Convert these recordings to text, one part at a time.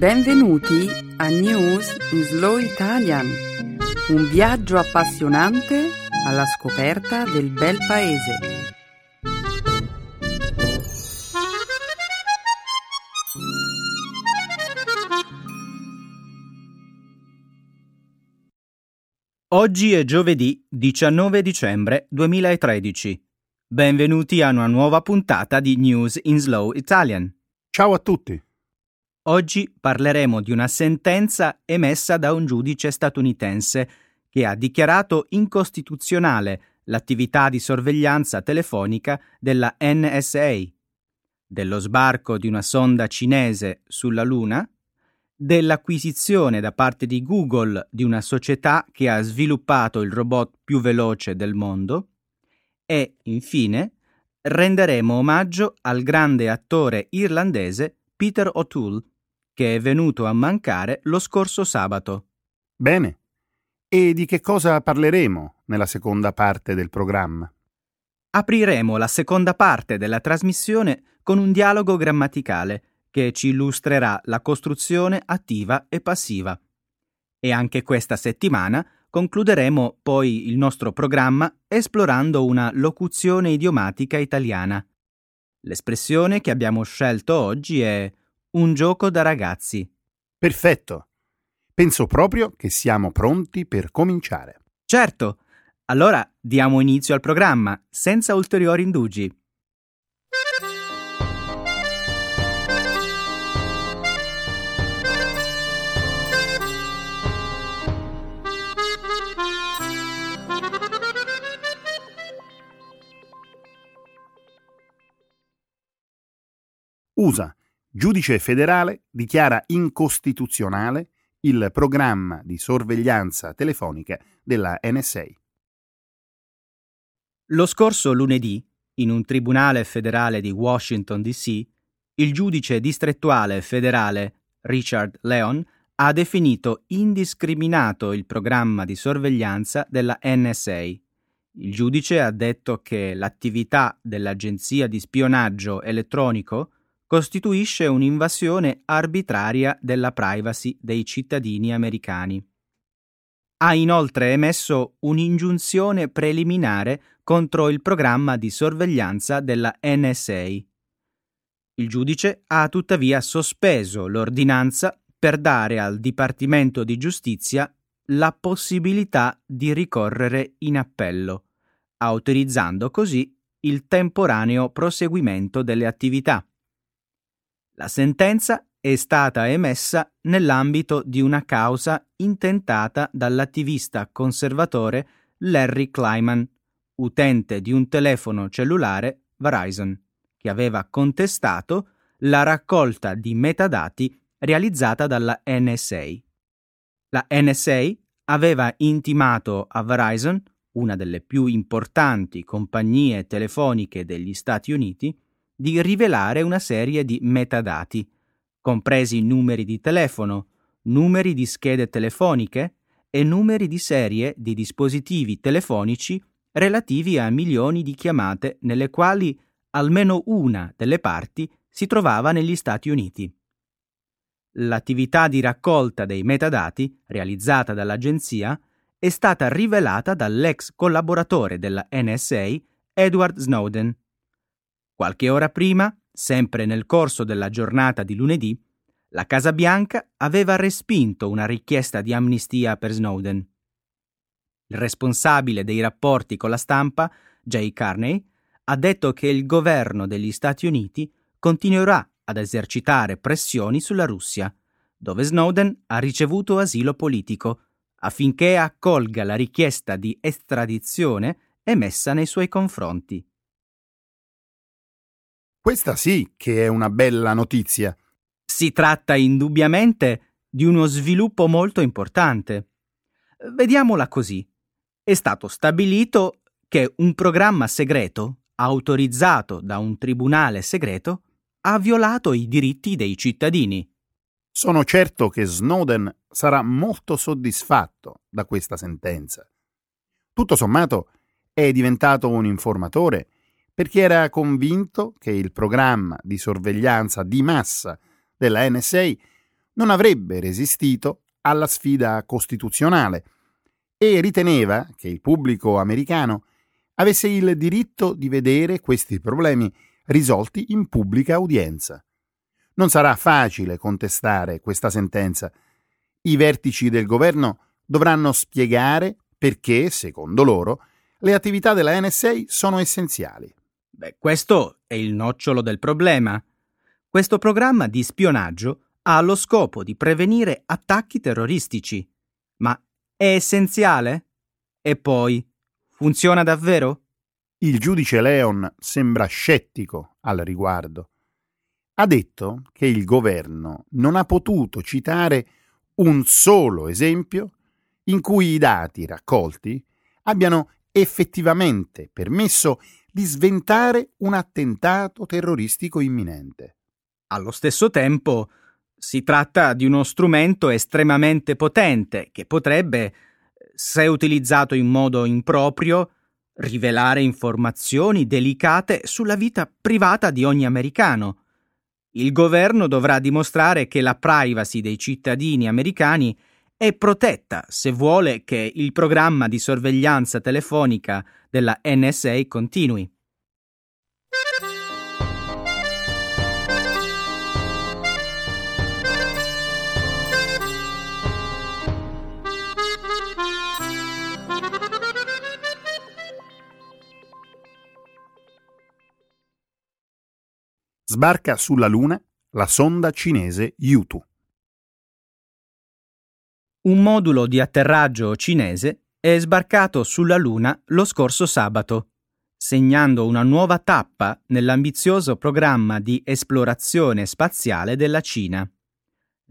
Benvenuti a News in Slow Italian, un viaggio appassionante alla scoperta del bel paese. Oggi è giovedì 19 dicembre 2013. Benvenuti a una nuova puntata di News in Slow Italian. Ciao a tutti. Oggi parleremo di una sentenza emessa da un giudice statunitense che ha dichiarato incostituzionale l'attività di sorveglianza telefonica della NSA, dello sbarco di una sonda cinese sulla Luna, dell'acquisizione da parte di Google di una società che ha sviluppato il robot più veloce del mondo e, infine, renderemo omaggio al grande attore irlandese Peter O'Toole che è venuto a mancare lo scorso sabato. Bene. E di che cosa parleremo nella seconda parte del programma? Apriremo la seconda parte della trasmissione con un dialogo grammaticale che ci illustrerà la costruzione attiva e passiva. E anche questa settimana concluderemo poi il nostro programma esplorando una locuzione idiomatica italiana. L'espressione che abbiamo scelto oggi è un gioco da ragazzi. Perfetto. Penso proprio che siamo pronti per cominciare. Certo. Allora diamo inizio al programma, senza ulteriori indugi. USA giudice federale dichiara incostituzionale il programma di sorveglianza telefonica della NSA. Lo scorso lunedì, in un tribunale federale di Washington, D.C., il giudice distrettuale federale Richard Leon ha definito indiscriminato il programma di sorveglianza della NSA. Il giudice ha detto che l'attività dell'agenzia di spionaggio elettronico costituisce un'invasione arbitraria della privacy dei cittadini americani. Ha inoltre emesso un'ingiunzione preliminare contro il programma di sorveglianza della NSA. Il giudice ha tuttavia sospeso l'ordinanza per dare al Dipartimento di Giustizia la possibilità di ricorrere in appello, autorizzando così il temporaneo proseguimento delle attività. La sentenza è stata emessa nell'ambito di una causa intentata dall'attivista conservatore Larry Kleiman, utente di un telefono cellulare Verizon, che aveva contestato la raccolta di metadati realizzata dalla NSA. La NSA aveva intimato a Verizon, una delle più importanti compagnie telefoniche degli Stati Uniti, di rivelare una serie di metadati, compresi numeri di telefono, numeri di schede telefoniche e numeri di serie di dispositivi telefonici relativi a milioni di chiamate nelle quali almeno una delle parti si trovava negli Stati Uniti. L'attività di raccolta dei metadati, realizzata dall'agenzia, è stata rivelata dall'ex collaboratore della NSA, Edward Snowden, Qualche ora prima, sempre nel corso della giornata di lunedì, la Casa Bianca aveva respinto una richiesta di amnistia per Snowden. Il responsabile dei rapporti con la stampa, Jay Carney, ha detto che il governo degli Stati Uniti continuerà ad esercitare pressioni sulla Russia, dove Snowden ha ricevuto asilo politico, affinché accolga la richiesta di estradizione emessa nei suoi confronti. Questa sì che è una bella notizia. Si tratta indubbiamente di uno sviluppo molto importante. Vediamola così. È stato stabilito che un programma segreto, autorizzato da un tribunale segreto, ha violato i diritti dei cittadini. Sono certo che Snowden sarà molto soddisfatto da questa sentenza. Tutto sommato è diventato un informatore perché era convinto che il programma di sorveglianza di massa della NSA non avrebbe resistito alla sfida costituzionale e riteneva che il pubblico americano avesse il diritto di vedere questi problemi risolti in pubblica udienza. Non sarà facile contestare questa sentenza. I vertici del governo dovranno spiegare perché, secondo loro, le attività della NSA sono essenziali. Beh, questo è il nocciolo del problema. Questo programma di spionaggio ha lo scopo di prevenire attacchi terroristici. Ma è essenziale? E poi, funziona davvero? Il giudice Leon sembra scettico al riguardo. Ha detto che il governo non ha potuto citare un solo esempio in cui i dati raccolti abbiano effettivamente permesso di sventare un attentato terroristico imminente. Allo stesso tempo, si tratta di uno strumento estremamente potente che potrebbe, se utilizzato in modo improprio, rivelare informazioni delicate sulla vita privata di ogni americano. Il governo dovrà dimostrare che la privacy dei cittadini americani è protetta se vuole che il programma di sorveglianza telefonica della NSA continui. Sbarca sulla Luna la sonda cinese Yutu. Un modulo di atterraggio cinese è sbarcato sulla Luna lo scorso sabato, segnando una nuova tappa nell'ambizioso programma di esplorazione spaziale della Cina.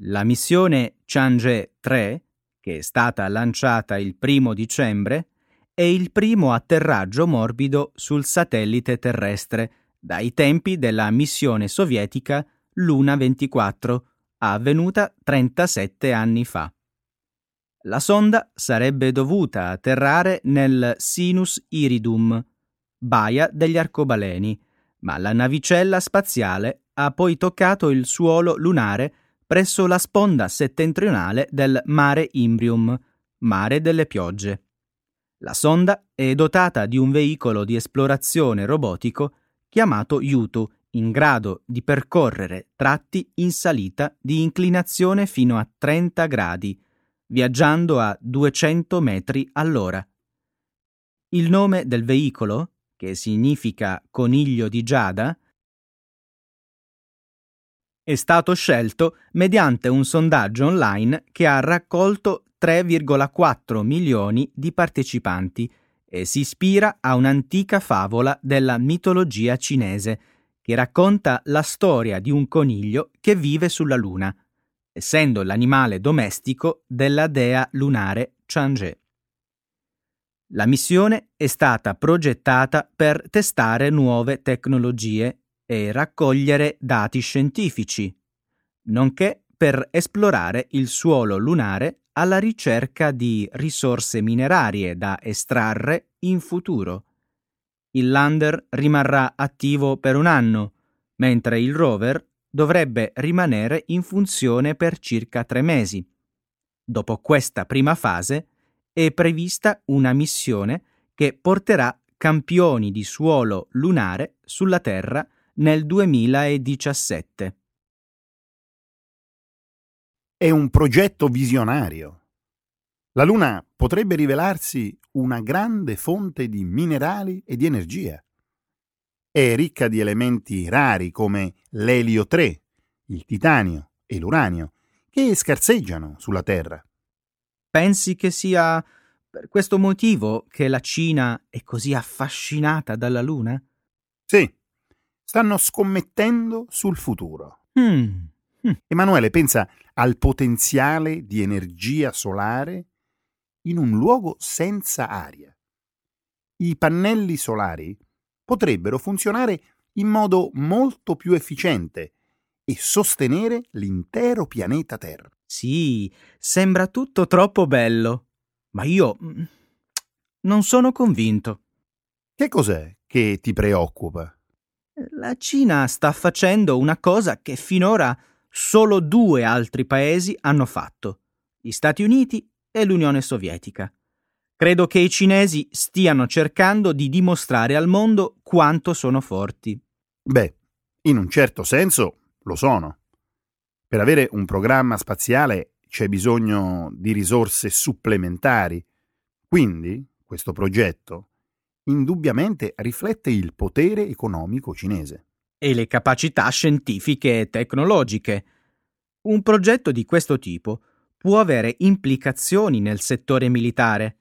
La missione Chang'e 3, che è stata lanciata il primo dicembre, è il primo atterraggio morbido sul satellite terrestre dai tempi della missione sovietica Luna 24, avvenuta 37 anni fa. La sonda sarebbe dovuta atterrare nel Sinus Iridum, baia degli arcobaleni, ma la navicella spaziale ha poi toccato il suolo lunare presso la sponda settentrionale del Mare Imbrium, mare delle piogge. La sonda è dotata di un veicolo di esplorazione robotico chiamato Yutu, in grado di percorrere tratti in salita di inclinazione fino a 30 gradi, viaggiando a 200 metri all'ora. Il nome del veicolo, che significa coniglio di Giada, è stato scelto mediante un sondaggio online che ha raccolto 3,4 milioni di partecipanti e si ispira a un'antica favola della mitologia cinese che racconta la storia di un coniglio che vive sulla Luna, essendo l'animale domestico della dea lunare Chang'e. La missione è stata progettata per testare nuove tecnologie e raccogliere dati scientifici, nonché per esplorare il suolo lunare alla ricerca di risorse minerarie da estrarre in futuro. Il lander rimarrà attivo per un anno, mentre il rover dovrebbe rimanere in funzione per circa tre mesi. Dopo questa prima fase è prevista una missione che porterà campioni di suolo lunare sulla Terra nel 2017. È un progetto visionario. La Luna potrebbe rivelarsi una grande fonte di minerali e di energia. È ricca di elementi rari come l'elio 3, il titanio e l'uranio, che scarseggiano sulla Terra. Pensi che sia per questo motivo che la Cina è così affascinata dalla Luna? Sì, stanno scommettendo sul futuro. Mm. Hm. Emanuele pensa al potenziale di energia solare in un luogo senza aria. I pannelli solari potrebbero funzionare in modo molto più efficiente e sostenere l'intero pianeta Terra. Sì, sembra tutto troppo bello, ma io mm, non sono convinto. Che cos'è che ti preoccupa? La Cina sta facendo una cosa che finora solo due altri paesi hanno fatto, gli Stati Uniti e l'Unione Sovietica. Credo che i cinesi stiano cercando di dimostrare al mondo quanto sono forti. Beh, in un certo senso lo sono. Per avere un programma spaziale c'è bisogno di risorse supplementari. Quindi, questo progetto indubbiamente riflette il potere economico cinese. E le capacità scientifiche e tecnologiche. Un progetto di questo tipo può avere implicazioni nel settore militare,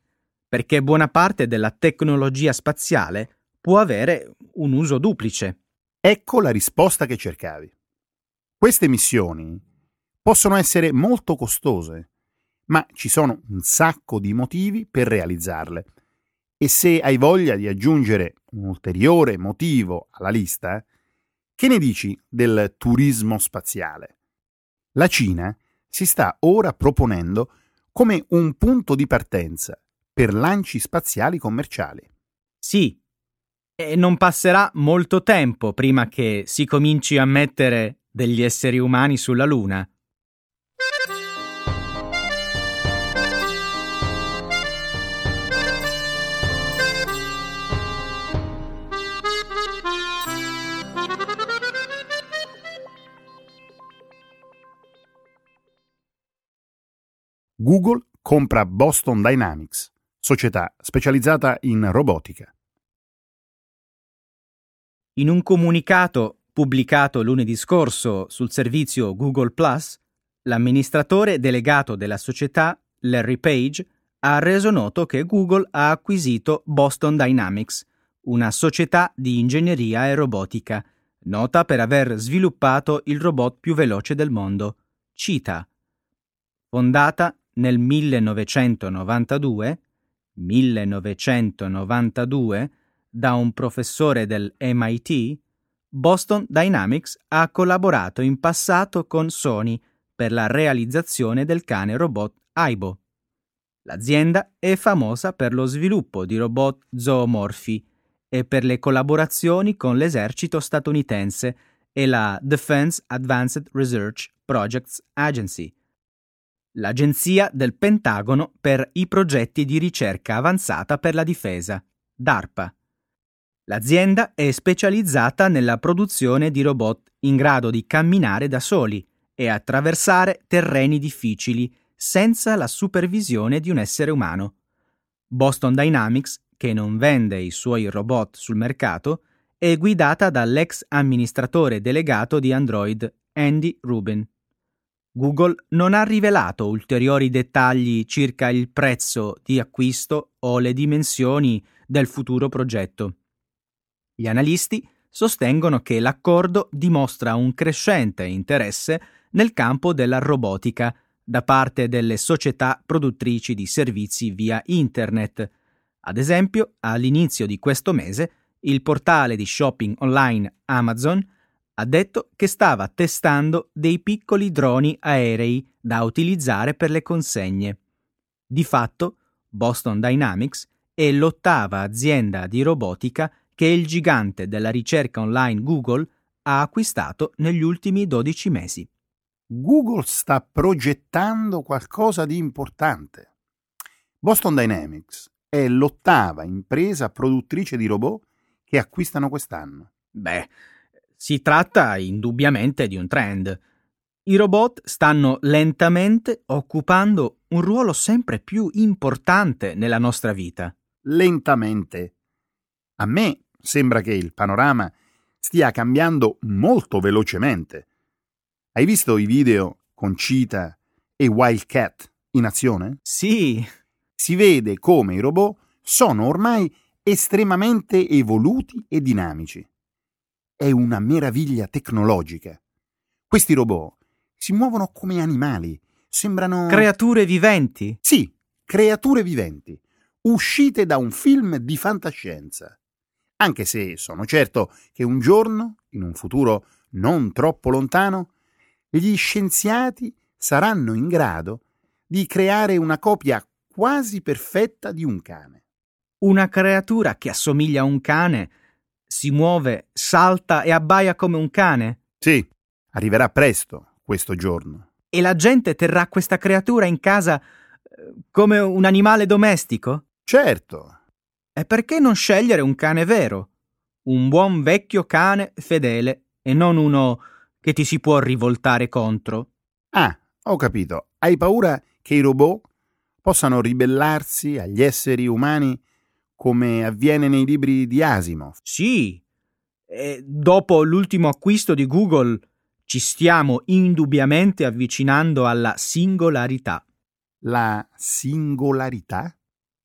perché buona parte della tecnologia spaziale può avere un uso duplice. Ecco la risposta che cercavi. Queste missioni possono essere molto costose, ma ci sono un sacco di motivi per realizzarle. E se hai voglia di aggiungere un ulteriore motivo alla lista, che ne dici del turismo spaziale? La Cina si sta ora proponendo come un punto di partenza per lanci spaziali commerciali. Sì, e non passerà molto tempo prima che si cominci a mettere degli esseri umani sulla Luna. Google compra Boston Dynamics, società specializzata in robotica. In un comunicato pubblicato lunedì scorso sul servizio Google Plus, l'amministratore delegato della società, Larry Page, ha reso noto che Google ha acquisito Boston Dynamics, una società di ingegneria e robotica, nota per aver sviluppato il robot più veloce del mondo, Cheetah. Fondata nel 1992, 1992 da un professore del MIT, Boston Dynamics ha collaborato in passato con Sony per la realizzazione del cane robot Aibo. L'azienda è famosa per lo sviluppo di robot zoomorfi e per le collaborazioni con l'esercito statunitense e la Defense Advanced Research Projects Agency, l'Agenzia del Pentagono per i progetti di ricerca avanzata per la difesa, DARPA. L'azienda è specializzata nella produzione di robot in grado di camminare da soli e attraversare terreni difficili senza la supervisione di un essere umano. Boston Dynamics, che non vende i suoi robot sul mercato, è guidata dall'ex amministratore delegato di Android Andy Rubin. Google non ha rivelato ulteriori dettagli circa il prezzo di acquisto o le dimensioni del futuro progetto. Gli analisti sostengono che l'accordo dimostra un crescente interesse nel campo della robotica da parte delle società produttrici di servizi via Internet. Ad esempio, all'inizio di questo mese, il portale di shopping online Amazon ha detto che stava testando dei piccoli droni aerei da utilizzare per le consegne. Di fatto, Boston Dynamics è l'ottava azienda di robotica che il gigante della ricerca online Google ha acquistato negli ultimi 12 mesi. Google sta progettando qualcosa di importante. Boston Dynamics è l'ottava impresa produttrice di robot che acquistano quest'anno. Beh, si tratta indubbiamente di un trend. I robot stanno lentamente occupando un ruolo sempre più importante nella nostra vita. Lentamente. A me sembra che il panorama stia cambiando molto velocemente. Hai visto i video con Cheetah e Wildcat in azione? Sì. Si vede come i robot sono ormai estremamente evoluti e dinamici è una meraviglia tecnologica. Questi robot si muovono come animali, sembrano... Creature viventi? Sì, creature viventi, uscite da un film di fantascienza. Anche se sono certo che un giorno, in un futuro non troppo lontano, gli scienziati saranno in grado di creare una copia quasi perfetta di un cane. Una creatura che assomiglia a un cane si muove, salta e abbaia come un cane? Sì, arriverà presto questo giorno. E la gente terrà questa creatura in casa eh, come un animale domestico? Certo. E perché non scegliere un cane vero? Un buon vecchio cane fedele e non uno che ti si può rivoltare contro. Ah, ho capito. Hai paura che i robot possano ribellarsi agli esseri umani come avviene nei libri di Asimov? Sì. E dopo l'ultimo acquisto di Google ci stiamo indubbiamente avvicinando alla singolarità. La singolarità?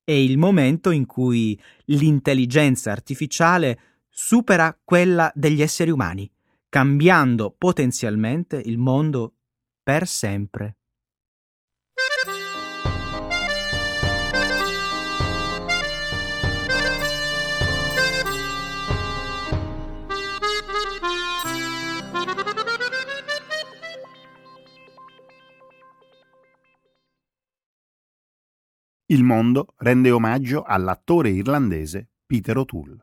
È il momento in cui l'intelligenza artificiale supera quella degli esseri umani, cambiando potenzialmente il mondo per sempre. Il mondo rende omaggio all'attore irlandese Peter O'Toole.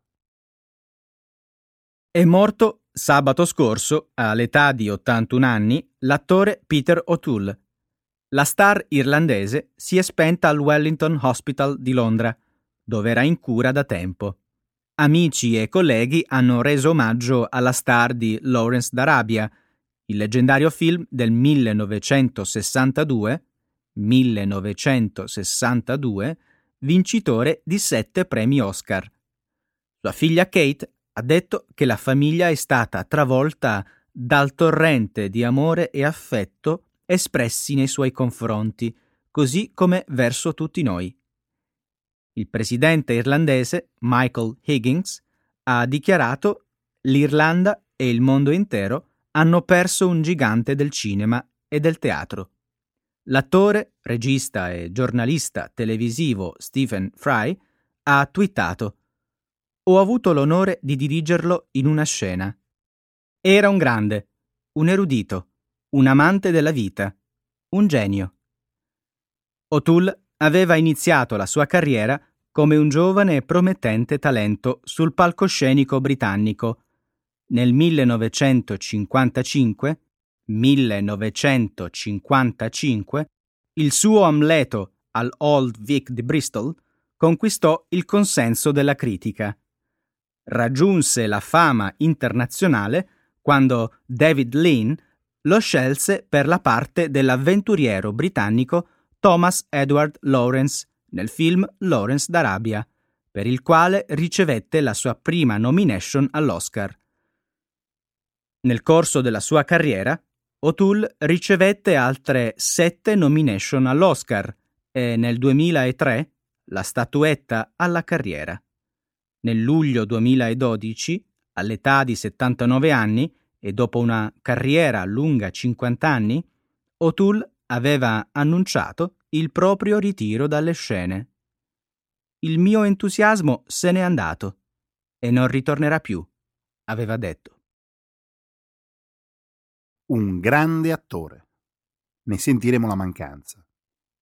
È morto sabato scorso, all'età di 81 anni, l'attore Peter O'Toole. La star irlandese si è spenta al Wellington Hospital di Londra, dove era in cura da tempo. Amici e colleghi hanno reso omaggio alla star di Lawrence d'Arabia, il leggendario film del 1962 1962, vincitore di sette premi Oscar. Sua figlia Kate ha detto che la famiglia è stata travolta dal torrente di amore e affetto espressi nei suoi confronti, così come verso tutti noi. Il presidente irlandese Michael Higgins ha dichiarato l'Irlanda e il mondo intero hanno perso un gigante del cinema e del teatro. L'attore, regista e giornalista televisivo Stephen Fry ha twittato Ho avuto l'onore di dirigerlo in una scena. Era un grande, un erudito, un amante della vita, un genio. O'Toole aveva iniziato la sua carriera come un giovane e promettente talento sul palcoscenico britannico. Nel 1955 1955, il suo Amleto al Old Vic di Bristol conquistò il consenso della critica. Raggiunse la fama internazionale quando David Lean lo scelse per la parte dell'avventuriero britannico Thomas Edward Lawrence nel film Lawrence d'Arabia, per il quale ricevette la sua prima nomination all'Oscar. Nel corso della sua carriera O'Toole ricevette altre sette nomination all'Oscar e nel 2003 la statuetta alla carriera. Nel luglio 2012, all'età di 79 anni e dopo una carriera lunga 50 anni, O'Toole aveva annunciato il proprio ritiro dalle scene. Il mio entusiasmo se n'è andato e non ritornerà più, aveva detto un grande attore. Ne sentiremo la mancanza.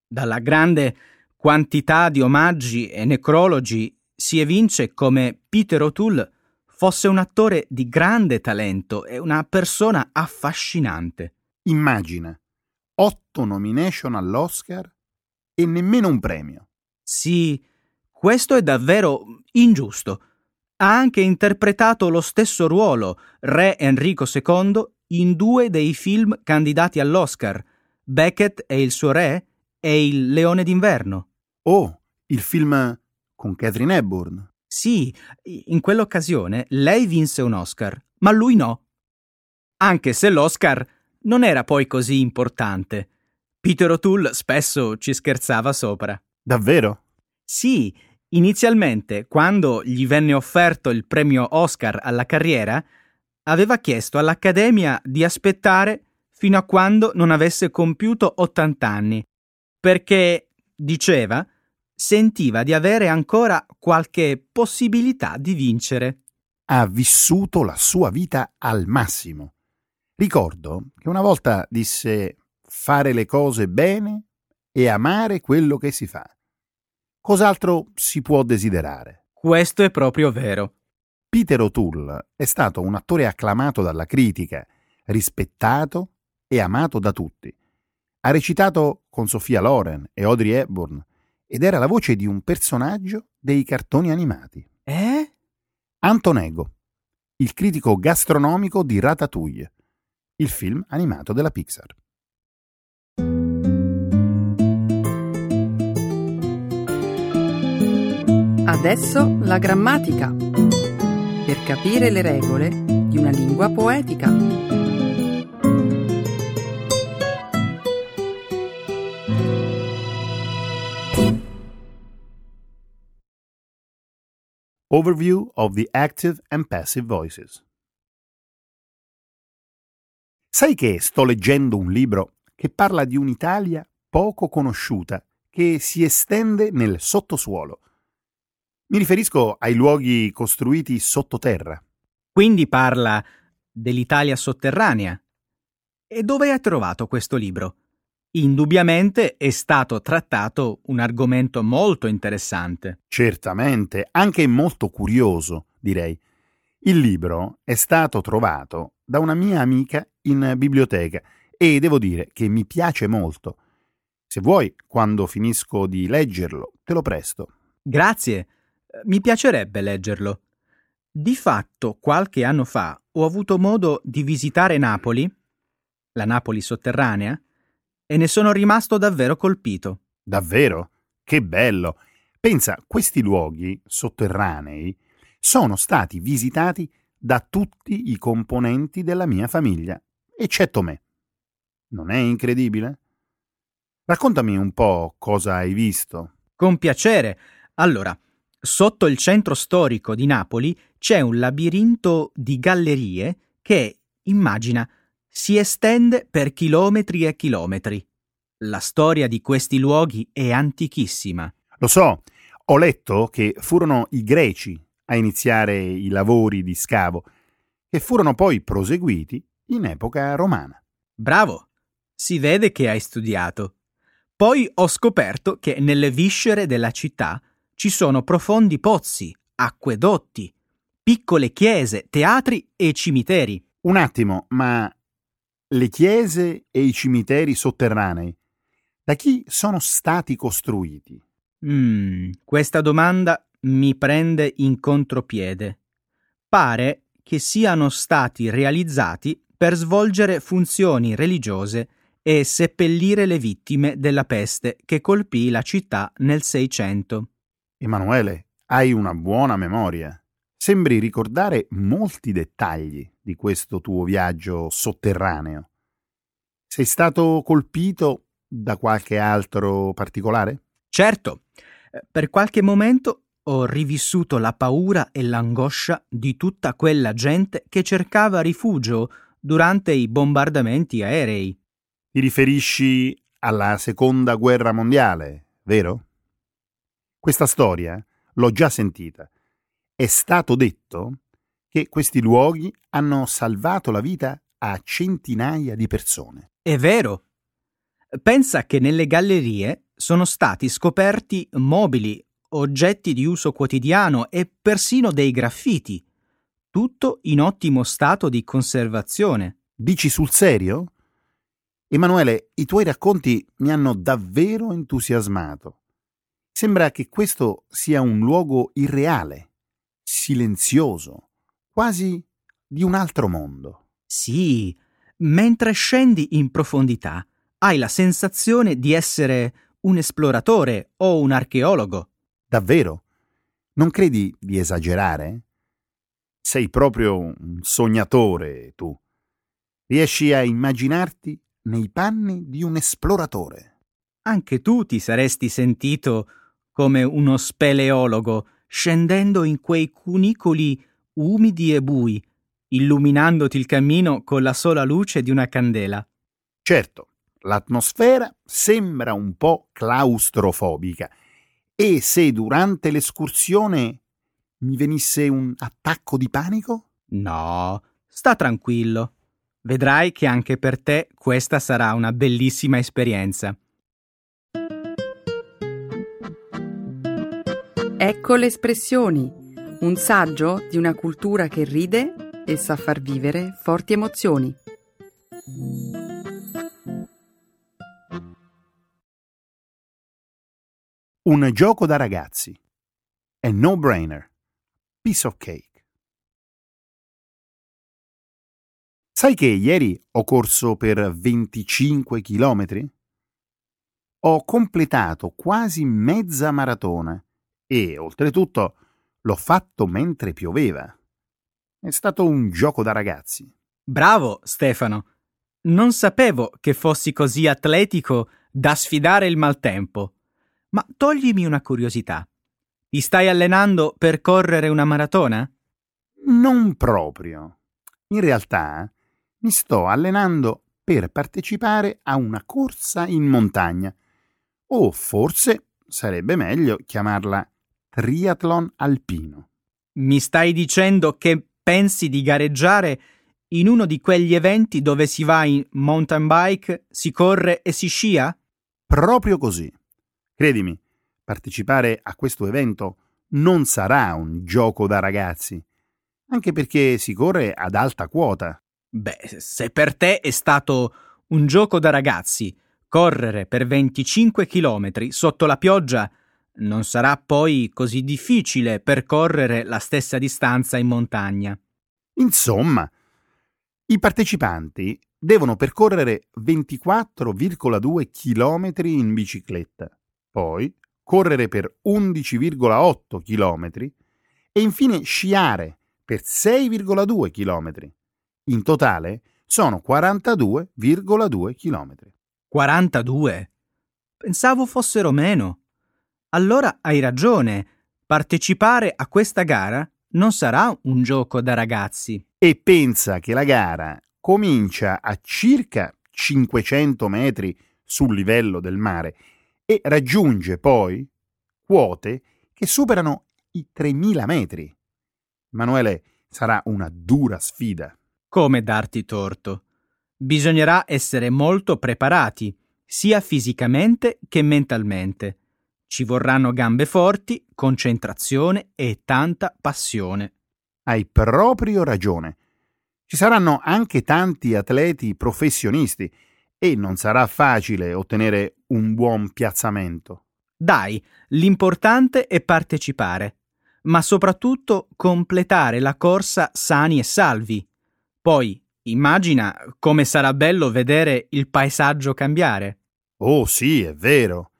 Dalla grande quantità di omaggi e necrologi si evince come Peter O'Toole fosse un attore di grande talento e una persona affascinante. Immagina, otto nomination all'Oscar e nemmeno un premio. Sì, questo è davvero ingiusto. Ha anche interpretato lo stesso ruolo, Re Enrico II, in due dei film candidati all'Oscar, Beckett e il suo re e Il leone d'inverno. Oh, il film con Catherine Hepburn. Sì, in quell'occasione lei vinse un Oscar, ma lui no. Anche se l'Oscar non era poi così importante. Peter O'Toole spesso ci scherzava sopra. Davvero? Sì, inizialmente, quando gli venne offerto il premio Oscar alla carriera, aveva chiesto all'Accademia di aspettare fino a quando non avesse compiuto 80 anni, perché, diceva, sentiva di avere ancora qualche possibilità di vincere. Ha vissuto la sua vita al massimo. Ricordo che una volta disse fare le cose bene e amare quello che si fa. Cos'altro si può desiderare? Questo è proprio vero. Peter O'Toole è stato un attore acclamato dalla critica, rispettato e amato da tutti. Ha recitato con Sofia Loren e Audrey Hepburn ed era la voce di un personaggio dei cartoni animati. Eh? Antonego, il critico gastronomico di Ratatouille, il film animato della Pixar. Adesso la grammatica. Per capire le regole di una lingua poetica. Overview of the active and passive voices. Sai che sto leggendo un libro che parla di un'Italia poco conosciuta che si estende nel sottosuolo. Mi riferisco ai luoghi costruiti sottoterra. Quindi parla dell'Italia sotterranea. E dove hai trovato questo libro? Indubbiamente è stato trattato un argomento molto interessante. Certamente, anche molto curioso, direi. Il libro è stato trovato da una mia amica in biblioteca e devo dire che mi piace molto. Se vuoi, quando finisco di leggerlo, te lo presto. Grazie. Mi piacerebbe leggerlo. Di fatto, qualche anno fa ho avuto modo di visitare Napoli, la Napoli sotterranea, e ne sono rimasto davvero colpito. Davvero? Che bello! Pensa, questi luoghi sotterranei sono stati visitati da tutti i componenti della mia famiglia, eccetto me. Non è incredibile? Raccontami un po' cosa hai visto. Con piacere. Allora, sotto il centro storico di Napoli c'è un labirinto di gallerie che, immagina, si estende per chilometri e chilometri. La storia di questi luoghi è antichissima. Lo so, ho letto che furono i greci a iniziare i lavori di scavo, che furono poi proseguiti in epoca romana. Bravo! Si vede che hai studiato. Poi ho scoperto che nelle viscere della città ci sono profondi pozzi, acquedotti, piccole chiese, teatri e cimiteri. Un attimo, ma le chiese e i cimiteri sotterranei da chi sono stati costruiti? Mm, questa domanda mi prende in contropiede. Pare che siano stati realizzati per svolgere funzioni religiose e seppellire le vittime della peste che colpì la città nel Seicento. Emanuele, hai una buona memoria. Sembri ricordare molti dettagli di questo tuo viaggio sotterraneo. Sei stato colpito da qualche altro particolare? Certo. Per qualche momento ho rivissuto la paura e l'angoscia di tutta quella gente che cercava rifugio durante i bombardamenti aerei. Ti riferisci alla seconda guerra mondiale, vero? Questa storia l'ho già sentita. È stato detto che questi luoghi hanno salvato la vita a centinaia di persone. È vero. Pensa che nelle gallerie sono stati scoperti mobili, oggetti di uso quotidiano e persino dei graffiti, tutto in ottimo stato di conservazione. Dici sul serio? Emanuele, i tuoi racconti mi hanno davvero entusiasmato. Sembra che questo sia un luogo irreale, silenzioso, quasi di un altro mondo. Sì, mentre scendi in profondità, hai la sensazione di essere un esploratore o un archeologo. Davvero? Non credi di esagerare? Sei proprio un sognatore, tu. Riesci a immaginarti nei panni di un esploratore. Anche tu ti saresti sentito come uno speleologo scendendo in quei cunicoli umidi e bui, illuminandoti il cammino con la sola luce di una candela. Certo, L'atmosfera sembra un po' claustrofobica e se durante l'escursione mi venisse un attacco di panico? No, sta tranquillo. Vedrai che anche per te questa sarà una bellissima esperienza. Ecco le espressioni, un saggio di una cultura che ride e sa far vivere forti emozioni. Un gioco da ragazzi. È no-brainer. Piece of cake. Sai che ieri ho corso per 25 chilometri? Ho completato quasi mezza maratona e, oltretutto, l'ho fatto mentre pioveva. È stato un gioco da ragazzi. Bravo, Stefano. Non sapevo che fossi così atletico da sfidare il maltempo. Ma toglimi una curiosità. Ti stai allenando per correre una maratona? Non proprio. In realtà mi sto allenando per partecipare a una corsa in montagna. O forse sarebbe meglio chiamarla triathlon alpino. Mi stai dicendo che pensi di gareggiare in uno di quegli eventi dove si va in mountain bike, si corre e si scia? Proprio così. Credimi, partecipare a questo evento non sarà un gioco da ragazzi, anche perché si corre ad alta quota. Beh, se per te è stato un gioco da ragazzi, correre per 25 chilometri sotto la pioggia, non sarà poi così difficile percorrere la stessa distanza in montagna. Insomma, i partecipanti devono percorrere 24,2 km in bicicletta, poi correre per 11,8 km e infine sciare per 6,2 km. In totale sono 42,2 km. 42? Pensavo fossero meno. Allora hai ragione. Partecipare a questa gara non sarà un gioco da ragazzi. E pensa che la gara comincia a circa 500 metri sul livello del mare e raggiunge poi quote che superano i 3000 metri. Emanuele, sarà una dura sfida. Come darti torto? Bisognerà essere molto preparati, sia fisicamente che mentalmente. Ci vorranno gambe forti, concentrazione e tanta passione. Hai proprio ragione. Ci saranno anche tanti atleti professionisti e non sarà facile ottenere un buon piazzamento. Dai, l'importante è partecipare, ma soprattutto completare la corsa sani e salvi. Poi immagina come sarà bello vedere il paesaggio cambiare. Oh sì, è vero.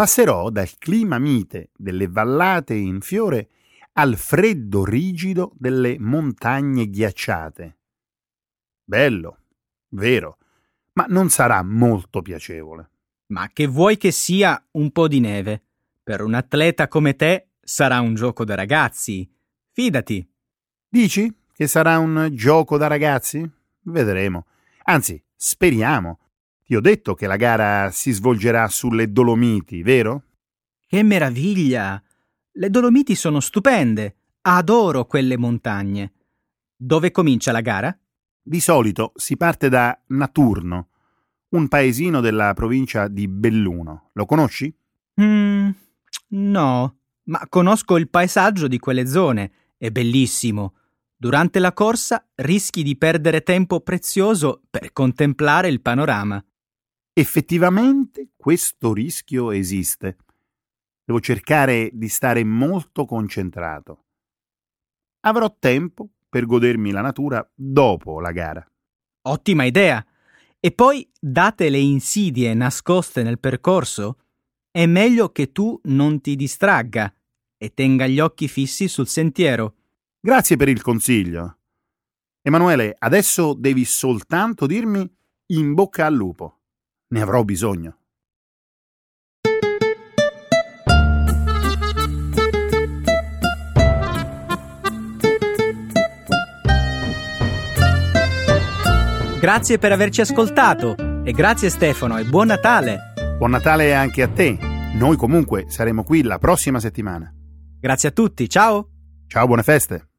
Passerò dal clima mite delle vallate in fiore al freddo rigido delle montagne ghiacciate. Bello, vero, ma non sarà molto piacevole. Ma che vuoi che sia un po' di neve? Per un atleta come te sarà un gioco da ragazzi. Fidati. Dici che sarà un gioco da ragazzi? Vedremo. Anzi, speriamo. Ti ho detto che la gara si svolgerà sulle Dolomiti, vero? Che meraviglia! Le Dolomiti sono stupende. Adoro quelle montagne. Dove comincia la gara? Di solito si parte da Naturno, un paesino della provincia di Belluno. Lo conosci? Mm, no, ma conosco il paesaggio di quelle zone. È bellissimo. Durante la corsa rischi di perdere tempo prezioso per contemplare il panorama. Effettivamente questo rischio esiste. Devo cercare di stare molto concentrato. Avrò tempo per godermi la natura dopo la gara. Ottima idea! E poi, date le insidie nascoste nel percorso, è meglio che tu non ti distragga e tenga gli occhi fissi sul sentiero. Grazie per il consiglio. Emanuele, adesso devi soltanto dirmi in bocca al lupo. Ne avrò bisogno. Grazie per averci ascoltato e grazie Stefano e buon Natale. Buon Natale anche a te. Noi comunque saremo qui la prossima settimana. Grazie a tutti, ciao. Ciao, buone feste.